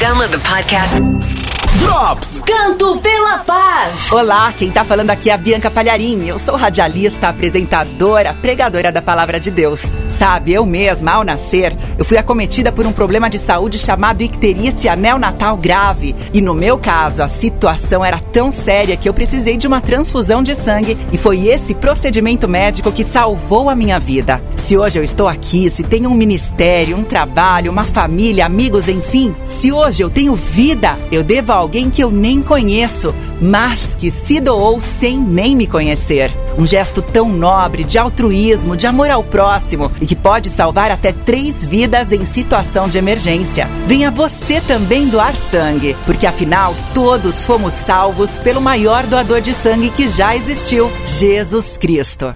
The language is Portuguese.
Download the podcast. Drops! Canto pela Paz. Olá, quem tá falando aqui é a Bianca Palharim. Eu sou radialista, apresentadora, pregadora da Palavra de Deus. Sabe, eu mesma, ao nascer, eu fui acometida por um problema de saúde chamado icterícia neonatal grave. E no meu caso, a situação era tão séria que eu precisei de uma transfusão de sangue e foi esse procedimento médico que salvou a minha vida. Se hoje eu estou aqui, se tenho um ministério, um trabalho, uma família, amigos, enfim, se hoje eu tenho vida, eu devo a alguém que eu nem conheço, mas que se doou sem nem me conhecer. Um gesto tão nobre de altruísmo, de amor ao próximo e que pode salvar até três vidas em situação de emergência. Venha você também doar sangue, porque afinal todos fomos salvos pelo maior doador de sangue que já existiu, Jesus Cristo.